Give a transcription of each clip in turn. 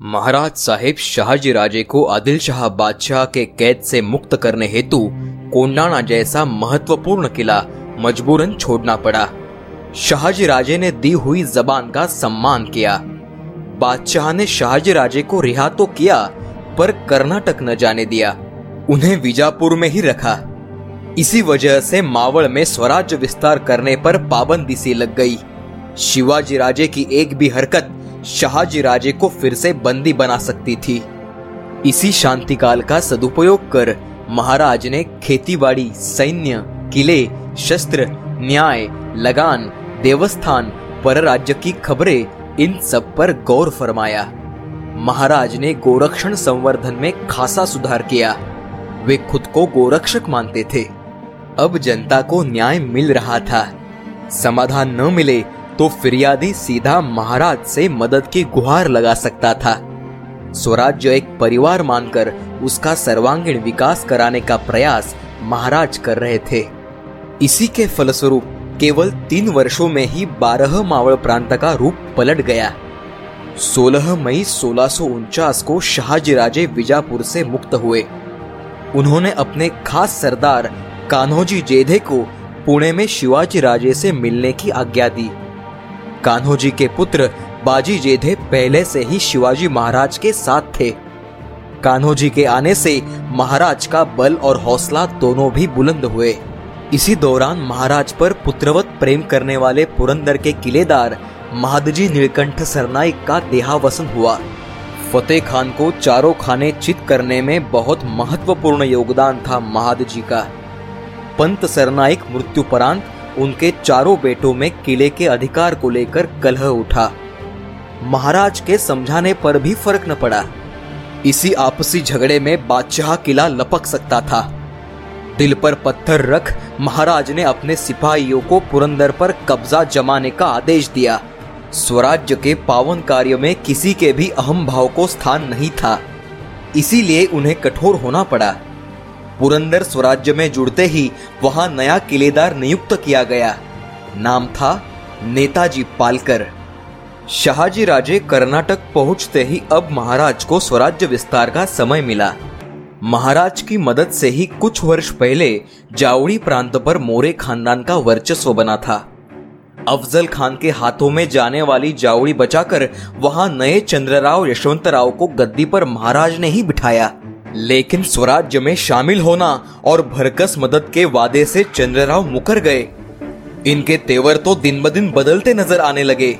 महाराज साहेब शाहजी राजे को आदिल शाह बादशाह के कैद से मुक्त करने हेतु कोंडाणा जैसा महत्वपूर्ण किला मजबूरन छोड़ना पड़ा। शाहजी राजे ने दी हुई जबान का सम्मान किया। बादशाह ने शाहजी राजे को रिहा तो किया, पर कर्नाटक न जाने दिया। उन्हें विजापुर में ही रखा। इसी वजह से मावड़ में स्वराज्य विस्तार करने पर पाबंदी सी लग गई। शिवाजी राजे की एक भी हरकत शाहजी राजे को फिर से बंदी बना सकती थी। इसी शांति काल का सदुपयोग कर महाराज ने खेतीबाड़ी, सैन्य, किले, शस्त्र, न्याय, लगान, देवस्थान पर राज्य की खबरें, इन सब पर गौर फरमाया। महाराज ने गोरक्षण संवर्धन में खासा सुधार किया। वे खुद को गोरक्षक मानते थे। अब जनता को न्याय मिल रहा था। समाधान न मिले तो फिरियादी सीधा महाराज से मदद की गुहार लगा सकता था। स्वराज्य एक परिवार मानकर उसका सर्वांगीण विकास कराने का प्रयास महाराज कर रहे थे। इसी के फलस्वरूप केवल तीन वर्षों में ही बारह मावड़ प्रांत का रूप पलट गया। 16 मई सोलह को शाहजी राजे विजापुर से मुक्त हुए। उन्होंने अपने खास सरदार कान्होजी जेधे को पुणे में शिवाजी राजे से मिलने की आज्ञा दी। कान्होजी के पुत्र बाजी जेधे पहले से ही शिवाजी महाराज के साथ थे। कान्होजी के आने से महाराज का बल और हौसला दोनों भी बुलंद हुए। इसी दौरान महाराज पर पुत्रवत प्रेम करने वाले पुरंदर के किलेदार महादजी नीलकंठ सरनाइक का देहावसन हुआ। फतेह खान को चारों खाने चित करने में बहुत महत्वपूर्ण योगदान था महादजी का। पंत सरनाइक मृत्युपरांत उनके चारों बेटों में किले के अधिकार को लेकर कलह उठा। महाराज के समझाने पर भी फ़र्क न पड़ा। इसी आपसी झगड़े में बादशाह किला लपक सकता था। दिल पर पत्थर रख महाराज ने अपने सिपाहियों को पुरंदर पर कब्जा जमाने का आदेश दिया। स्वराज्य के पावन कार्य में किसी के भी अहम भाव को स्थान नहीं था। इसीलिए उन्हें कठोर होना पड़ा। पुरंदर स्वराज्य में जुड़ते ही वहाँ नया किलेदार नियुक्त किया गया। नाम था नेताजी पालकर। शाहजी राजे कर्नाटक पहुँचते ही अब महाराज को स्वराज्य विस्तार का समय मिला। महाराज की मदद से ही कुछ वर्ष पहले जावड़ी प्रांत पर मोरे खानदान का वर्चस्व बना था। अफजल खान के हाथों में जाने वाली जावड़ी बचाकर वहाँ नए चंद्रराव यशवंतराव को गद्दी पर महाराज ने ही बिठाया। लेकिन स्वराज्य में शामिल होना और भरकस मदद के वादे से चंद्रराव मुकर गए। इनके तेवर तो दिन ब दिन बदलते नज़र आने लगे।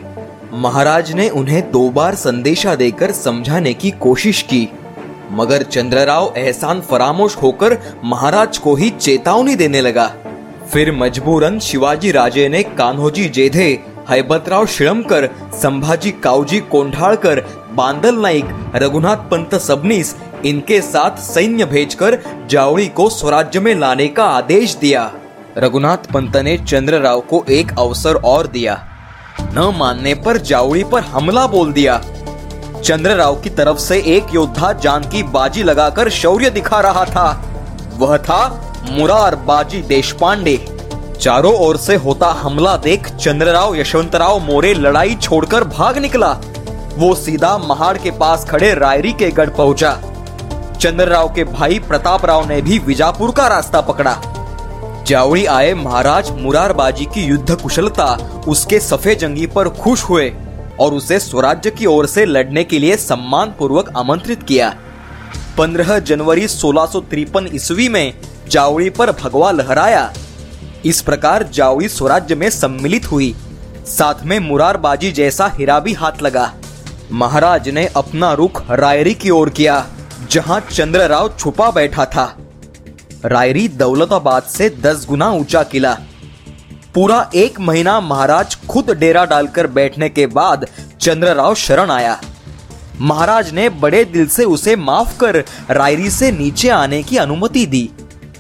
महाराज ने उन्हें दो बार संदेशा देकर समझाने की कोशिश की। मगर चंद्रराव एहसान फरामोश होकर महाराज को ही चेतावनी देने लगा। फिर मजबूरन शिवाजी राजे ने कान्होजी जेधे, हैबतराव शिळमकर संभाजी कावजी कोंढाळकर, बांदल नाईक, रघुनाथ पंत सबनीस इनके साथ सैन्य भेजकर जावड़ी को स्वराज्य में लाने का आदेश दिया। रघुनाथ पंत ने चंद्र राव को एक अवसर और दिया। न मानने पर जावड़ी पर हमला बोल दिया। चंद्र राव की तरफ़ से एक योद्धा जान की बाजी लगाकर शौर्य दिखा रहा था। वह था मुरार बाजी देशपांडे। चारों ओर से होता हमला देख चंद्रराव यशवंतराव मोरे लड़ाई छोड़कर भाग निकला। वो सीधा महाड़ के पास खड़े रायरी के गढ़ पहुँचा। चंद्रराव के भाई प्रताप राव ने भी विजापुर का रास्ता पकड़ा। जावड़ी आए महाराज मुरारबाजी की युद्ध कुशलता उसके सफे जंगी पर खुश हुए और उसे स्वराज्य की ओर से लड़ने के लिए सम्मान पूर्वक आमंत्रित किया। 15 जनवरी सोलह ईस्वी में जावड़ी पर भगवा लहराया। इस प्रकार जावड़ी स्वराज्य में सम्मिलित हुई। साथ में मुरारबाजी जैसा हीरा भी हाथ लगा। महाराज ने अपना रुख रायरी की ओर किया। जहाँ चंद्रराव छुपा बैठा था। रायरी दौलताबाद से दस गुना ऊँचा किला। पूरा एक महीना महाराज खुद डेरा डालकर बैठने के बाद चंद्रराव शरण आया। महाराज ने बड़े दिल से उसे माफ़ कर रायरी से नीचे आने की अनुमति दी।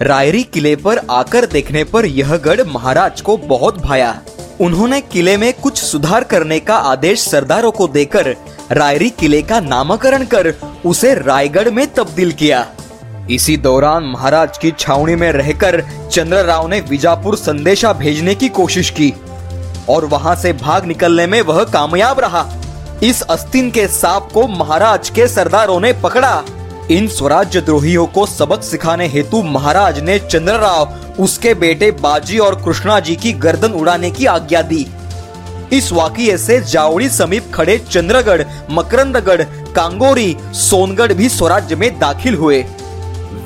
रायरी किले पर आकर देखने पर यह गढ़ महाराज को बहुत भाया। उन्होंने किले में कुछ सुधार करने का आदेश सरदारों को देकर रायरी किले का नामकरण कर उसे रायगढ़ में तब्दील किया। इसी दौरान महाराज की छावनी में रहकर चंद्रराव ने विजापुर संदेशा भेजने की कोशिश की और वहाँ से भाग निकलने में वह कामयाब रहा। इस अस्तिन के सांप को महाराज के सरदारों ने पकड़ा। इन स्वराज्य द्रोहियों को सबक सिखाने हेतु महाराज ने चंद्रराव, उसके बेटे बाजी और कृष्णा जी की गर्दन उड़ाने की आज्ञा दी। इस वाकिये से जावड़ी समीप खड़े चंद्रगढ़, मकरंदगढ़, कांगोरी, सोनगढ़ भी स्वराज्य में दाखिल हुए।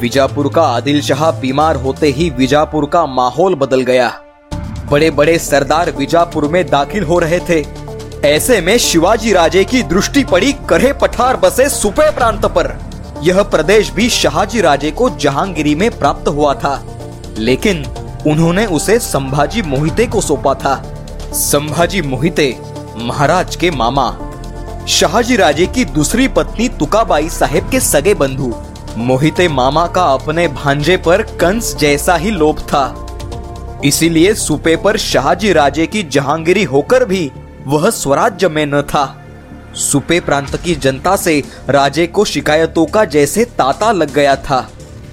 विजापुर का आदिल शाह बीमार होते ही विजापुर का माहौल बदल गया। बड़े बड़े सरदार विजापुर में दाखिल हो रहे थे। ऐसे में शिवाजी राजे की दृष्टि पड़ी करे पठार बसे सुपे प्रांत पर। यह प्रदेश भी शाहजी राजे को जहांगीरी में प्राप्त हुआ था। लेकिन उन्होंने उसे संभाजी मोहिते को सौंपा था। संभाजी मोहिते, महाराज के मामा, शाहजी राजे की दूसरी पत्नी तुकाबाई साहेब के सगे बंधु। मोहिते मामा का अपने भांजे पर कंस जैसा ही लोभ था। इसीलिए सुपे पर शाहजी राजे की जहांगीरी होकर भी वह स्वराज्य में न था। सुपे प्रांत की जनता से राजे को शिकायतों का जैसे ताता लग गया था।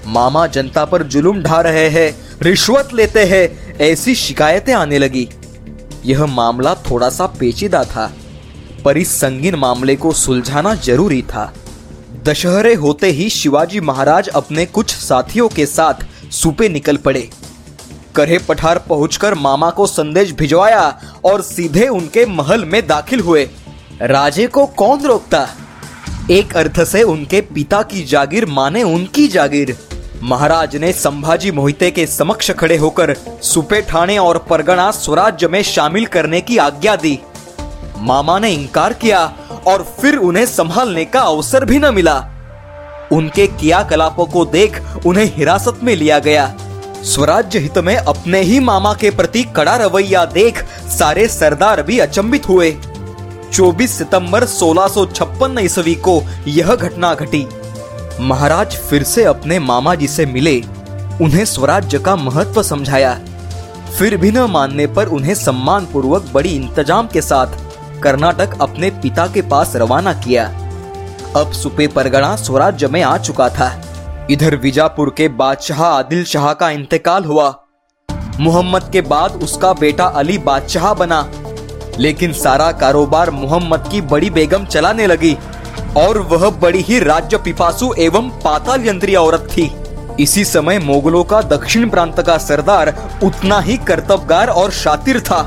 मामा जनता पर जुलुम ढा रहे हैं, रिश्वत लेते हैं, ऐसी शिकायतें आने लगी। यह मामला थोड़ा सा पेचीदा था, पर इस संगीन मामले को सुलझाना ज़रूरी था। दशहरे होते ही शिवाजी महाराज अपने कुछ साथियों के साथ सुपे निकल पड़े। करे पठार पहुंचकर मामा को संदेश भिजवाया और सीधे उनके महल में दाखिल हुए। राजे को कौन रोकता? एक अर्थ से उनके पिता की जागीर माने उनकी जागीर। महाराज ने संभाजी मोहिते के समक्ष खड़े होकर सुपे ठाणे और परगना स्वराज्य में शामिल करने की आज्ञा दी। मामा ने इनकार किया और फिर उन्हें संभालने का अवसर भी न मिला। उनके क्रियाकलापों को देख उन्हें हिरासत में लिया गया। स्वराज्य हित में अपने ही मामा के प्रति कड़ा रवैया देख सारे सरदार भी अचंबित हुए। 24 सितंबर 1656 ईस्वी को यह घटना घटी। महाराज फिर से अपने मामा जी से मिले, उन्हें स्वराज्य का महत्व समझाया। फिर भी न मानने पर उन्हें सम्मान पूर्वक बड़ी इंतज़ाम के साथ कर्नाटक अपने पिता के पास रवाना किया। अब सुपे परगना स्वराज्य में आ चुका था। इधर विजापुर के बादशाह आदिल शाह का इंतकाल हुआ। मोहम्मद के बाद उसका बेटा अली बादशाह बना। लेकिन सारा कारोबार मोहम्मद की बड़ी बेगम चलाने लगी। और वह बड़ी ही राज्य पिपासु एवं पाताल यंत्री औरत थी। इसी समय मोगलों का दक्षिण प्रांत का सरदार उतना ही कर्तव्यगार और शातिर था।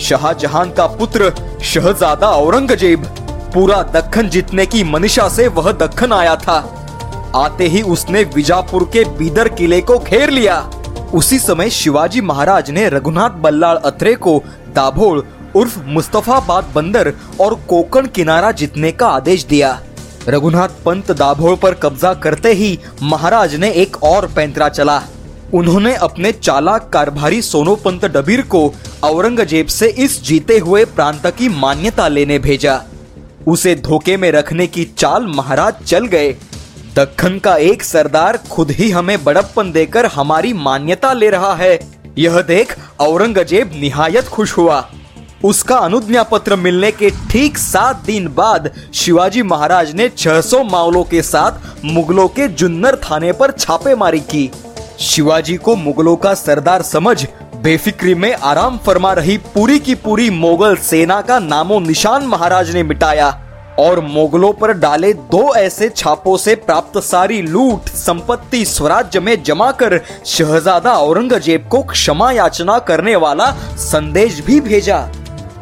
शाहजहां का पुत्र शहजादा औरंगज़ेब पूरा दक्खन जीतने की मनीषा से वह दक्खन आया था। आते ही उसने विजापुर के बीदर किले को घेर लिया। उसी समय शिवाजी महाराज ने रघुनाथ बल्लाल अत्रे को दाभोल, उर्फ़ मुस्तफाबाद बंदर और कोकण किनारा जीतने का आदेश दिया। रघुनाथ पंत दाभोल पर कब्जा करते ही महाराज ने एक और पैंतरा चला। उन्होंने अपने चालाक कारभारी सोनोपंत डबीर को औरंगज़ेब से इस जीते हुए प्रांत की मान्यता लेने भेजा। उसे धोखे में रखने की चाल महाराज चल गए। दखन का एक सरदार खुद ही हमें बड़प्पन देकर हमारी मान्यता ले रहा है। यह देख औरंगज़ेब निहायत खुश हुआ। उसका अनुज्ञा पत्र मिलने के ठीक सात दिन बाद शिवाजी महाराज ने 600 मावलों के साथ मुगलों के जुन्नर थाने पर छापेमारी की। शिवाजी को मुगलों का सरदार समझ बेफिक्री में आराम फरमा रही पूरी की पूरी मुगल सेना का नामो निशान महाराज ने मिटाया और मुगलों पर डाले दो ऐसे छापों से प्राप्त सारी लूट, संपत्ति स्वराज्य में जमा कर शहजादा औरंगज़ेब को क्षमा याचना करने वाला संदेश भी भेजा।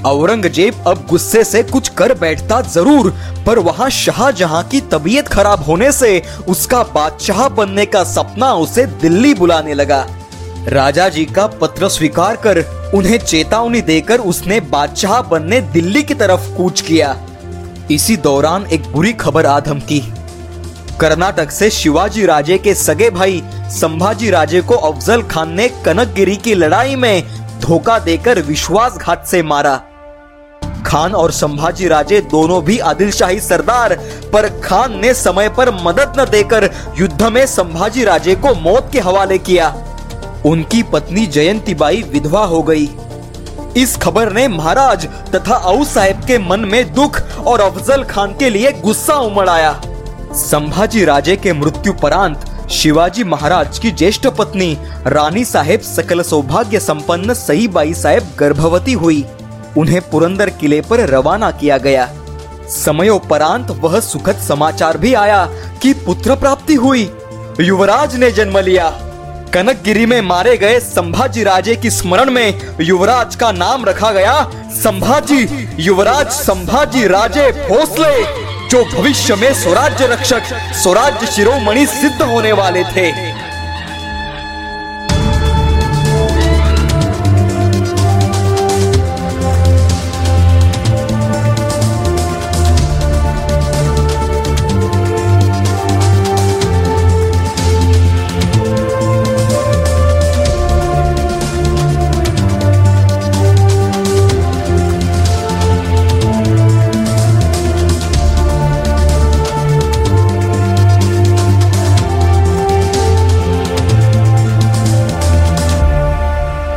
औरंगज़ेब अब गुस्से से कुछ कर बैठता ज़रूर, पर वहाँ शाहजहां की तबीयत खराब होने से उसका बादशाह बनने का सपना उसे दिल्ली बुलाने लगा। राजा जी का पत्र स्वीकार कर उन्हें चेतावनी देकर उसने बादशाह बनने दिल्ली की तरफ़ कूच किया। इसी दौरान एक बुरी खबर आधम की कर्नाटक से शिवाजी राजे के सगे भाई संभाजी राजे को अफजल खान ने कनकगिरी की लड़ाई में धोखा देकर विश्वासघात से मारा। खान और संभाजी राजे दोनों भी आदिल शाही सरदार, पर खान ने समय पर मदद न देकर युद्ध में संभाजी राजे को मौत के हवाले किया। उनकी पत्नी जयंती बाई विधवा हो गई। इस खबर ने महाराज तथा औ साहेब के मन में दुख और अफजल खान के लिए गुस्सा उमड़ आया संभाजी राजे के मृत्यु परांत शिवाजी महाराज की ज्येष्ठ पत्नी, रानी साहेब सकल सौभाग्य संपन्न सई बाई साहेब गर्भवती हुई। उन्हें पुरंदर किले पर रवाना किया गया। समयोपरांत वह सुखद समाचार भी आया कि पुत्र प्राप्ति हुई। युवराज ने जन्म लिया। कनकगिरी में मारे गए संभाजी राजे की स्मरण में युवराज का नाम रखा गया संभाजी। युवराज संभाजी राजे भोसले, जो भविष्य में स्वराज्य रक्षक, स्वराज्य शिरोमणि सिद्ध होने वाले थे।